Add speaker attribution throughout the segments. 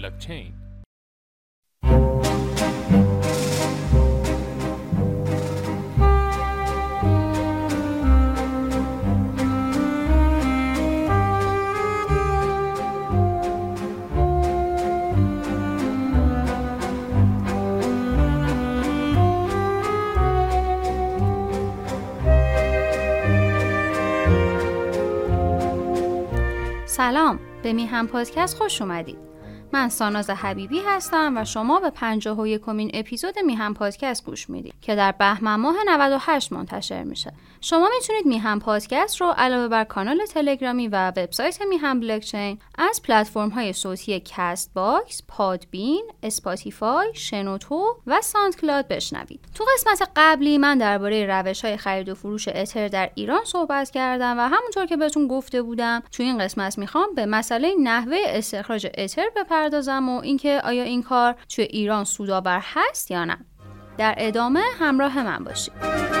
Speaker 1: بلاکچین
Speaker 2: سلام به میهن پادکست خوش اومدید. من ساناز حبیبی هستم و شما به پنجاه و یکمین اپیزود میهن پادکست گوش می‌دید که در بهمن ماه 98 منتشر میشه. شما می‌تونید میهن پادکست رو علاوه بر کانال تلگرامی و وبسایت میهن بلاکچین از پلتفرم های صوتی Castbox، Podbean، Spotify، شنوتو و SoundCloud بشنوید. تو قسمت قبلی من درباره روش های خرید و فروش اتر در ایران صحبت کردم و همونطور که بهتون گفته بودم تو این قسمت می‌خوام به مسئله نحوه استخراج اتر بپردازم بپردازم و اینکه آیا این کار توی ایران سودآور هست یا نه. در ادامه همراه من باشید.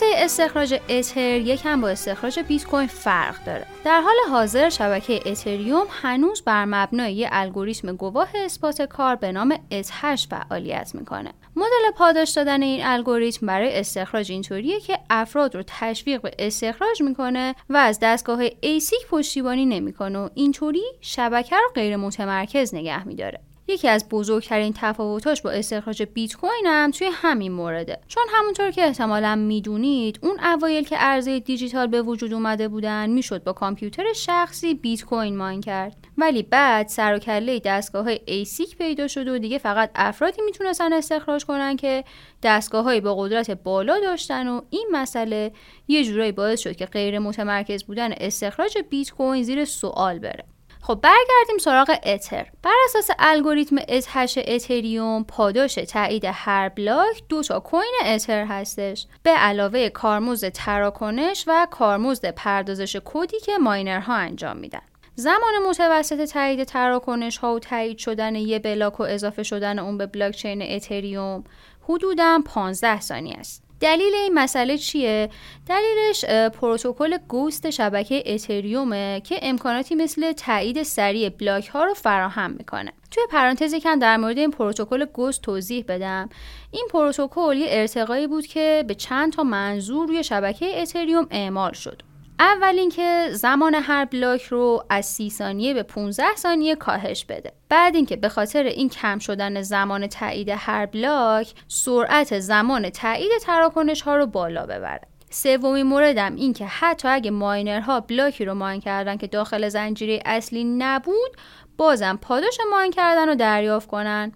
Speaker 2: پروسه استخراج اتر یکم با استخراج بیت کوین فرق داره. در حال حاضر شبکه اتریوم هنوز بر مبنای یک الگوریتم گواه اثبات کار به نام اتهش فعالیت می‌کنه. مدل پاداش دادن این الگوریتم برای استخراج اینطوریه که افراد رو تشویق به استخراج می‌کنه و از دستگاه ASIC پشتیبانی نمی‌کنه و اینطوری شبکه رو غیر متمرکز نگه میداره. یکی از بزرگترین تفاوتاش با استخراج بیت کوین هم توی همین مورده. چون همونطور که احتمالا می‌دونید اون اوایل که ارزهای دیجیتال به وجود اومده بودن می‌شد با کامپیوتر شخصی بیت کوین mine کرد. ولی بعد سر و کله دستگاه های ASIC پیدا شد و دیگه فقط افرادی می‌تونستن استخراج کنن که دستگاه های با قدرت بالا داشتن و این مسئله یه جورایی باعث شد که غیر متمرکز بودن استخراج بیت کوین زیر سوال بره. خب برگردیم سراغ اتر بر اساس الگوریتم Ethash اتریوم پاداش تایید هر بلاک دو تا coin اتر هستش. به علاوه کارمزد تراکنش و کارمزد پردازش کدی که ماینرها انجام میدن. زمان متوسط تایید تراکنش ها و تایید شدن یه بلاک و اضافه شدن اون به بلاکچین اتریوم حدوداً 15 ثانیه است. دلیل این مسئله چیه؟ دلیلش پروتکل GHOST شبکه اتریومه که امکاناتی مثل تایید سریع بلاک ها رو فراهم می‌کنه. توی پرانتز یکم در مورد این پروتکل GHOST توضیح بدم. این پروتکل یه ارتقایی بود که به چند تا منظور روی شبکه اتریوم اعمال شد. اول اینکه زمان هر بلاک رو از 30 ثانیه به 15 ثانیه کاهش بده. بعد اینکه به خاطر این کم شدن زمان تایید هر بلاک سرعت زمان تایید تراکنش ها رو بالا ببره. سومین موردم این که حتی اگه ماینرها بلاکی رو ماین کردن که داخل زنجیره اصلی نبود بازم پاداش ماین کردن رو دریافت کنن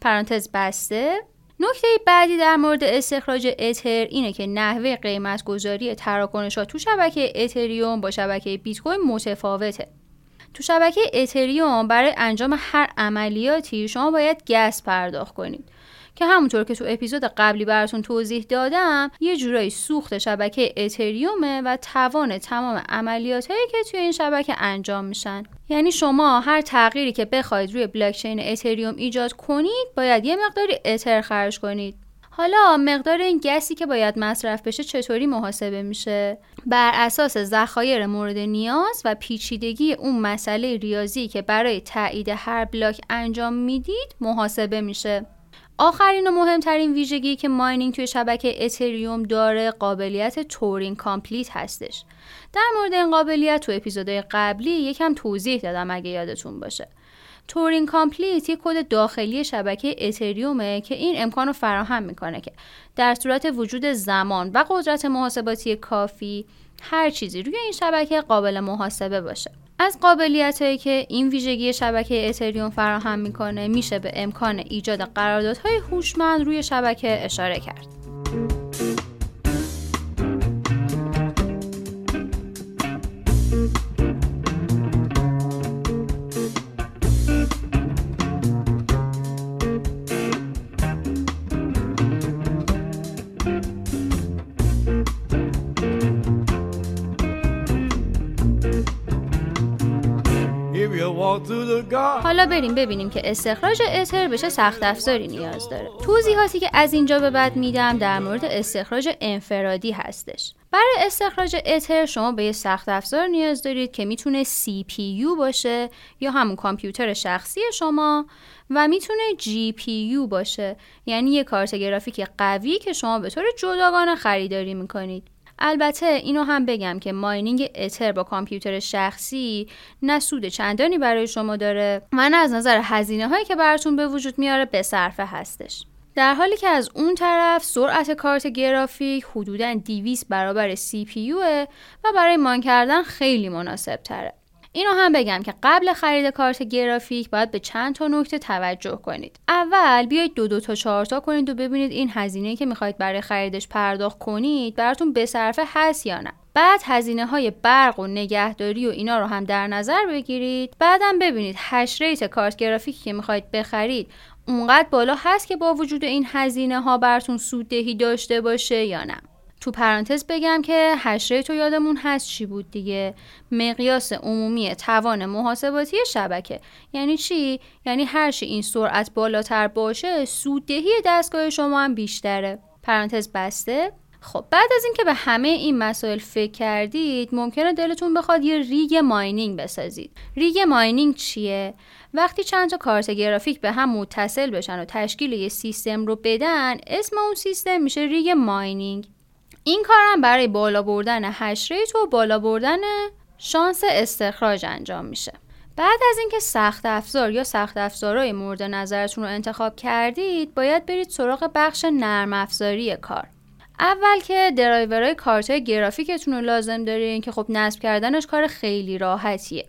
Speaker 2: پرانتز بسته نکته بعدی در مورد استخراج اتر اینه که نحوه قیمت گذاری تراکنش ها تو شبکه اتریوم با شبکه بیت کوین متفاوته. تو شبکه اتریوم برای انجام هر عملیاتی شما باید گس پرداخت کنید. که همونطور که تو اپیزود قبلی براتون توضیح دادم یه جورایی سوخت شبکه اتریومه و توان تمام عملیات هایی که توی این شبکه انجام میشن یعنی شما هر تغییری که بخواید روی بلاکچین اتریوم ایجاد کنید باید یه مقداری اتر خرج کنید حالا مقدار این گسی که باید مصرف بشه چطوری محاسبه میشه؟ بر اساس ذخایر مورد نیاز و پیچیدگی اون مسئله ریاضی که برای تایید هر بلاک انجام می‌دید محاسبه میشه. آخرین و مهمترین ویژگی که mining توی شبکه اتریوم داره قابلیت Turing complete هستش. در مورد این قابلیت تو اپیزودهای قبلی یکم توضیح دادم اگه یادتون باشه. Turing complete یک کد داخلی شبکه اتریومه که این امکان رو فراهم می‌کنه که در صورت وجود زمان و قدرت محاسباتی کافی هر چیزی روی این شبکه قابل محاسبه باشه. از قابلیت هایی که این ویژگی شبکه اتریوم فراهم می‌کنه میشه به امکان ایجاد قراردادهای هوشمند روی شبکه اشاره کرد. حالا بریم ببینیم که استخراج اتر به چه سخت افزاری نیاز داره. توضیحاتی که از اینجا به بعد میدم در مورد استخراج انفرادی هستش. برای استخراج اتر شما به یه سخت افزار نیاز دارید که می‌تونه CPU باشه یا همون کامپیوتر شخصی شما و می‌تونه GPU باشه. یعنی یه کارت گرافیک قوی که شما به طور جداگانه خریداری می‌کنید. البته اینو هم بگم که ماینینگ اتر با کامپیوتر شخصی نه سود چندانی برای شما داره و نه از نظر هزینه هایی که براتون به وجود میاره به صرفه هستش در حالی که از اون طرف سرعت کارت گرافیک حدوداً 200 برابر CPU و برای mine کردن خیلی مناسب تره. اینو هم بگم که قبل خرید کارت گرافیک باید به چند تا نکته توجه کنید. اول بیایید دو دو تا چهار تا کنید و ببینید این هزینه که می‌خواید برای خریدش پرداخت کنید براتون به صرفه هست یا نه. بعد هزینه های برق و نگهداری و اینا رو هم در نظر بگیرید بعدم ببینید hash rate کارت گرافیکی که می‌خواید بخرید اونقدر بالا هست که با وجود این هزینه ها براتون سوددهی داشته باشه یا نه تو پرانتز بگم که هشره تو یادمون هست چی بود دیگه؟ مقیاس عمومی توان محاسباتی شبکه. یعنی چی؟ یعنی هر این سرعت بالاتر باشه سوددهی دستگاه شما هم بیشتره. پرانتز بسته؟ خب بعد از اینکه به همه این مسائل فکر کردید ممکنه دلتون بخواد یه ریگ ماینینگ بسازید. rig mining چیه؟ وقتی چند تا کارت گرافیک به هم متصل بشن و تشکیل یه سیستم رو بدن اسم اون سیستم میشه rig mining. این کار هم برای بالا بردن hash rate و بالا بردن شانس استخراج انجام میشه. بعد از اینکه سخت افزار یا سخت افزارهای مورد نظرتون رو انتخاب کردید باید برید سراغ بخش نرم افزاری کار. اول که درایورهای کارت گرافیکتون رو لازم دارین که خب نصب کردنش کار خیلی راحتیه.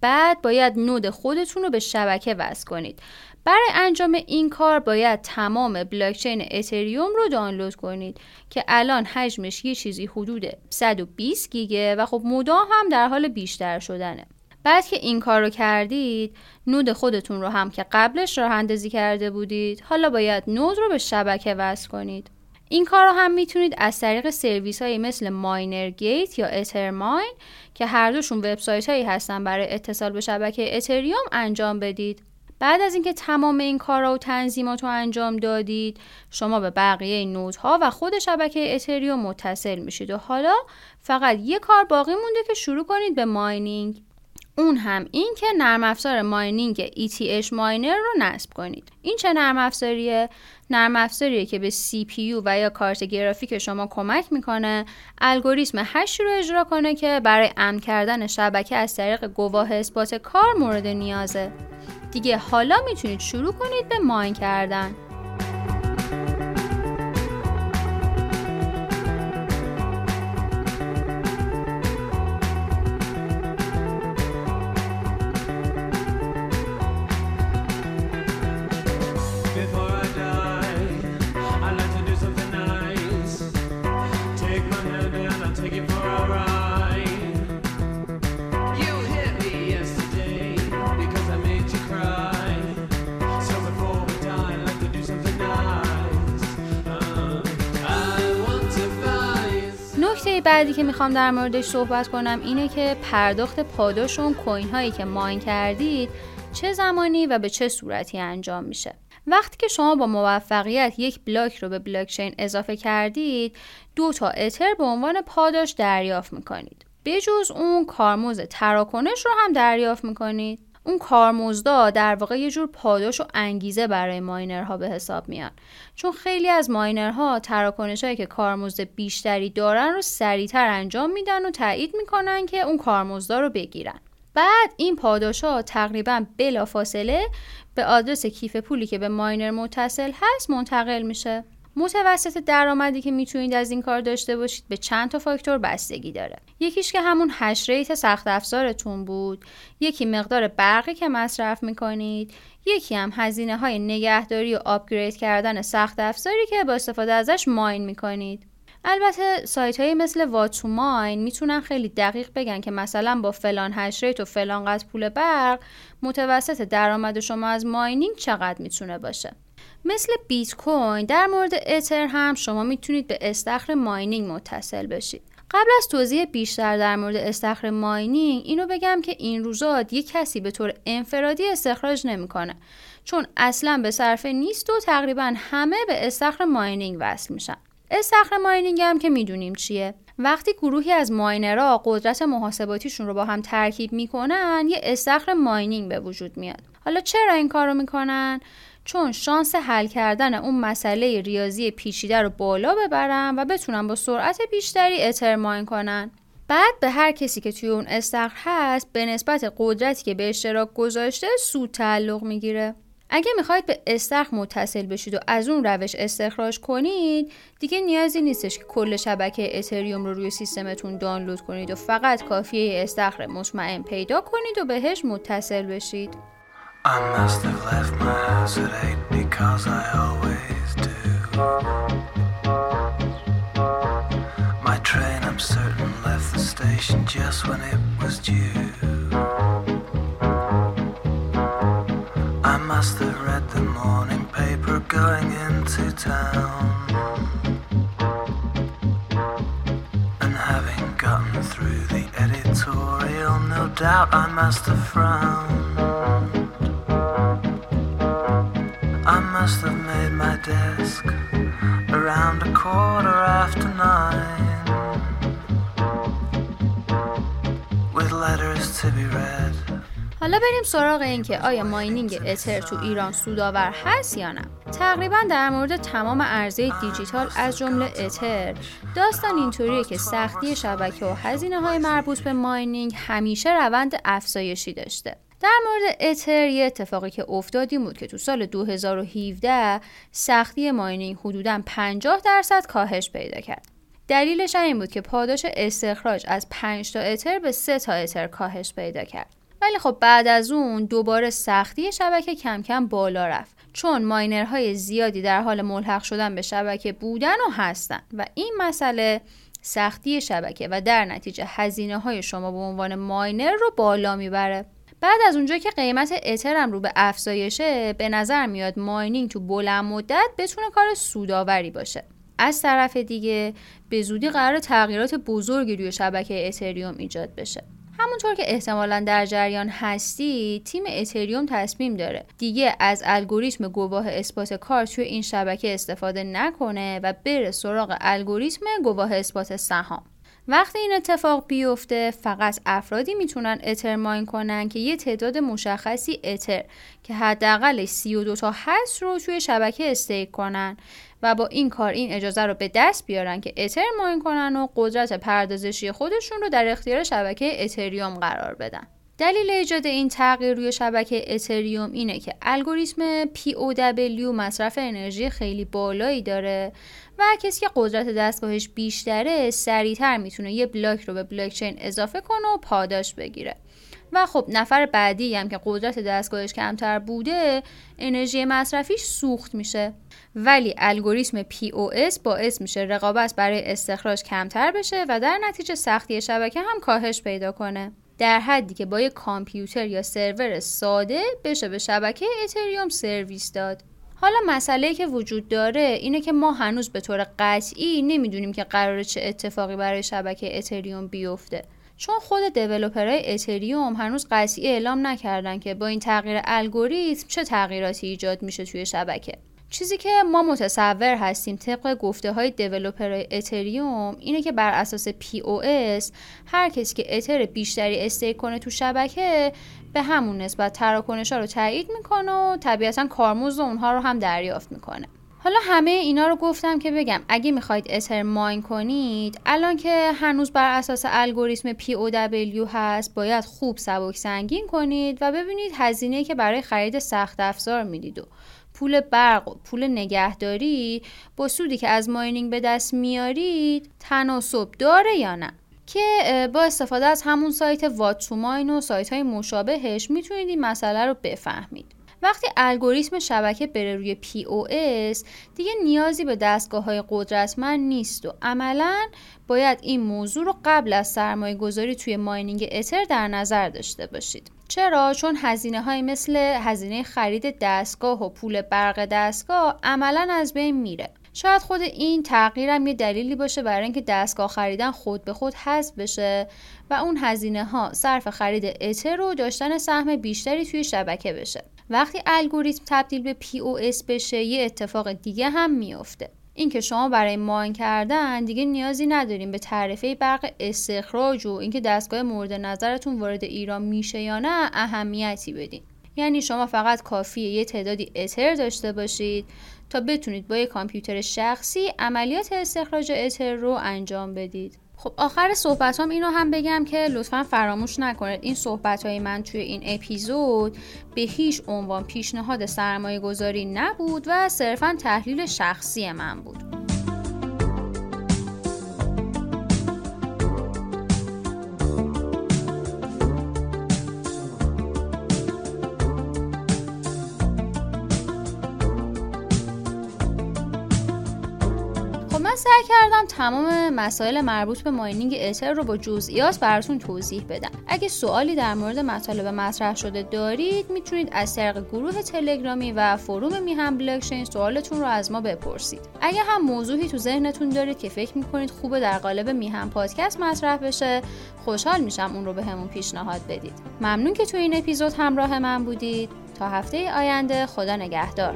Speaker 2: بعد باید نود خودتون رو به شبکه وصل کنید. برای انجام این کار باید تمام بلاکچین اتریوم رو دانلود کنید که الان حجمش یه چیزی حدود 120 گیگه و خب مدام هم در حال بیشتر شدنه. بعد که این کار رو کردید نود خودتون رو هم که قبلش راه اندازی کرده بودید حالا باید نود رو به شبکه وصل کنید. این کار رو هم می‌تونید از طریق سرویس های مثل ماینر گیت یا اترماین که هر دوشون وبسایت هایی هستن برای اتصال به شبکه اتریوم انجام بدید. بعد از اینکه تمام این کارا و تنظیمات رو انجام دادید شما به بقیه نودها و خود شبکه اتریوم متصل میشید و حالا فقط یه کار باقی مونده که شروع کنید به ماینینگ. اون هم این که نرم افزار ماینینگ ETH ماینر رو نصب کنید. این چه نرم افزاریه؟ نرم افزاریه که به CPU و یا کارت گرافیک شما کمک می‌کنه الگوریتم هش رو اجرا کنه که برای امن کردن شبکه از طریق گواه اثبات کار مورد نیازه. دیگه حالا می‌تونید شروع کنید به ماین کردن. بعدی که می‌خوام در موردش صحبت کنم اینه که پرداخت پاداش اون کوین هایی که ماین کردید چه زمانی و به چه صورتی انجام میشه. وقتی که شما با موفقیت یک بلاک رو به بلاکچین اضافه کردید دو تا اتر به عنوان پاداش دریافت می‌کنید. بجز اون کارمزد تراکنش رو هم دریافت می‌کنید. اون کارمزدا در واقع یه جور پاداش و انگیزه برای ماینرها به حساب میان. چون خیلی از ماینرها تراکنش هایی که کارمزد بیشتری دارن رو سریعتر انجام میدن و تایید می‌کنن که اون کارمزدا رو بگیرن. بعد این پاداش ها تقریبا بلافاصله به آدرس کیف پولی که به ماینر متصل هست منتقل میشه. متوسط درآمدی که می‌تونید از این کار داشته باشید به چند تا فاکتور بستگی داره. یکیش که همون hash rate سخت افزارتون بود. یکی مقدار برقی که مصرف می‌کنید. یکی هم هزینه های نگهداری و upgrade کردن سخت افزاری که با استفاده ازش mine می‌کنید. البته سایت های مثل WhatToMine می‌تونن خیلی دقیق بگن که مثلا با فلان hash rate و فلان قدر پول برق متوسط درآمد شما از mining چقدر می‌تونه باشه. مثل بیت کوین در مورد اتر هم شما می‌تونید به استخر mining متصل بشید. قبل از توضیح بیشتر در مورد استخر mining اینو بگم که این روزا دیگه کسی به طور انفرادی استخراج نمی‌کنه چون اصلا به صرفه نیست و تقریبا همه به استخر ماینینگ وصل میشن. استخر ماینینگ هم که می‌دونیم چیه؟ وقتی گروهی از ماینرها قدرت محاسباتیشون رو با هم ترکیب می‌کنن یه استخر ماینینگ به وجود میاد. حالا چرا این کارو می‌کنن؟ چون شانس حل کردن اون مسئله ریاضی پیچیده رو بالا ببرن و بتونن با سرعت بیشتری اتر ماین کنن. بعد به هر کسی که توی اون استخر هست به نسبت قدرتی که به اشتراک گذاشته سود تعلق می‌گیره. اگه می‌خواید به استخر متصل بشید و از اون روش استخراج کنید دیگه نیازی نیستش که کل شبکه اتریوم رو روی سیستمتون دانلود کنید و فقط کافیه استخر مطمئن پیدا کنید و بهش متصل بشید. I must have left my house at eight because I always do. My train, I'm certain, left the station just when it was due. I must have read the morning paper going into town. And having gotten through the editorial, no doubt I must have frowned. Desk around a quarter after nine. With letters to be read. حالا بریم سراغ این که آیا ماینینگ اتر تو ایران سودآور هست یا نه تقریبا در مورد تمام ارزهای دیجیتال از جمله اتر داستان اینطوریه که سختی شبکه و هزینه های مربوط به ماینینگ همیشه روند افزایشی داشته در مورد اتر یه اتفاقی که افتادی بود که تو سال 2017 سختی ماینینگ حدوداً 50 درصد کاهش پیدا کرد. دلیلش این بود که پاداش استخراج از 5 تا اتر به 3 تا اتر کاهش پیدا کرد. ولی خب بعد از اون دوباره سختی شبکه کم کم بالا رفت چون ماینرهای زیادی در حال ملحق شدن به شبکه بودن و هستن و این مسئله سختی شبکه و در نتیجه هزینه های شما به عنوان ماینر رو بالا می‌بره بعد از اونجا که قیمت اترم رو به افزایشه به نظر میاد ماینینگ تو بلند مدت بتونه کار سوداوری باشه. از طرف دیگه به زودی قرار تغییرات بزرگی روی شبکه اتریوم ایجاد بشه. همونطور که احتمالا در جریان هستی تیم اتریوم تصمیم داره دیگه از الگوریتم گواه اثبات کار توی این شبکه استفاده نکنه و بره سراغ الگوریتم گواه اثبات سهام. وقتی این اتفاق بیفته فقط افرادی می‌تونن اتر ماین کنن که یه تعداد مشخصی اتر که حداقل 32 تا هست رو توی شبکه استیک کنن و با این کار این اجازه رو به دست بیارن که اتر ماین کنن و قدرت پردازشی خودشون رو در اختیار شبکه اتریوم قرار بدن. دلیل ایجاد این تغییر روی شبکه اتریوم اینه که الگوریتم POW مصرف انرژی خیلی بالایی داره و کسی که قدرت دستگاهش بیشتره سریعتر می‌تونه یه بلاک رو به بلاکچین اضافه کنه و پاداش بگیره. و خب نفر بعدی هم که قدرت دستگاهش کمتر بوده انرژی مصرفیش سوخت میشه. ولی الگوریتم POS باعث میشه رقابت برای استخراج کمتر بشه و در نتیجه سختی شبکه هم کاهش پیدا کنه. در حدی که با یک کامپیوتر یا سرور ساده بشه به شبکه اتریوم سرویس داد. حالا مسئله که وجود داره اینه که ما هنوز به طور قطعی نمی‌دونیم که قرار چه اتفاقی برای شبکه اتریوم بیفته. چون خود دیولوپرهای اتریوم هنوز قطعی اعلام نکردن که با این تغییر الگوریتم چه تغییراتی ایجاد میشه توی شبکه. چیزی که ما متصور هستیم طبق گفته های دیولوپر اتریوم اینه که بر اساس POS هر کسی که اتر بیشتری استیک کنه تو شبکه به همون نسبت تراکنش ها رو تایید می‌کنه و طبیعتا کارمزد اونها رو هم دریافت می‌کنه. حالا همه اینا رو گفتم که بگم اگه می‌خواید اتر ماین کنید الان که هنوز بر اساس الگوریتم POW هست باید خوب سبک سنگین کنید و ببینید هزینه که برای خرید سخت افزار می‌دید و پول برق و پول نگهداری با سودی که از ماینینگ به دست میارید تناسب داره یا نه؟ که با استفاده از همون سایت واتسوماین و سایت های مشابهش می‌تونید این مسئله رو بفهمید. وقتی الگوریتم شبکه بره روی POS دیگه نیازی به دستگاه های قدرتمند نیست و عملا باید این موضوع رو قبل از سرمایه گذاری توی ماینینگ اتر در نظر داشته باشید. چرا؟ چون هزینه های مثل هزینه خرید دستگاه و پول برق دستگاه عملا از بین میره. شاید خود این تغییرم یه دلیلی باشه برای اینکه دستگاه خریدن خود به خود حذف بشه و اون هزینه ها صرف خرید اتر و داشتن سهم بیشتری توی شبکه بشه. وقتی الگوریتم تبدیل به POS بشه یه اتفاق دیگه هم میفته اینکه شما برای ماین کردن دیگه نیازی نداریم به تعرفه برق استخراج و اینکه دستگاه مورد نظرتون وارد ایران میشه یا نه اهمیتی بدین. یعنی شما فقط کافیه یه تعدادی اتر داشته باشید تا بتونید با یه کامپیوتر شخصی عملیات استخراج اتر رو انجام بدید. خب آخر صحبت هم اینو هم بگم که لطفا فراموش نکنید. این صحبت های من توی این اپیزود به هیچ عنوان پیشنهاد سرمایه گذاری نبود و صرفا تحلیل شخصی من بود. سعی کردم تمام مسائل مربوط به ماینینگ اتر رو با جزئیات براتون توضیح بدم. اگه سوالی در مورد مطالب مطرح شده دارید می‌تونید از طریق گروه تلگرامی و فروم میهم بلاکچین سوالتون رو از ما بپرسید. اگه هم موضوعی تو ذهنتون دارید که فکر می‌کنید خوبه در قالب میهم پادکست مطرح بشه خوشحال میشم اون رو به همون پیشنهاد بدید. ممنون که تو این اپیزود همراه من بودید. تا هفته آینده خدا نگهدار.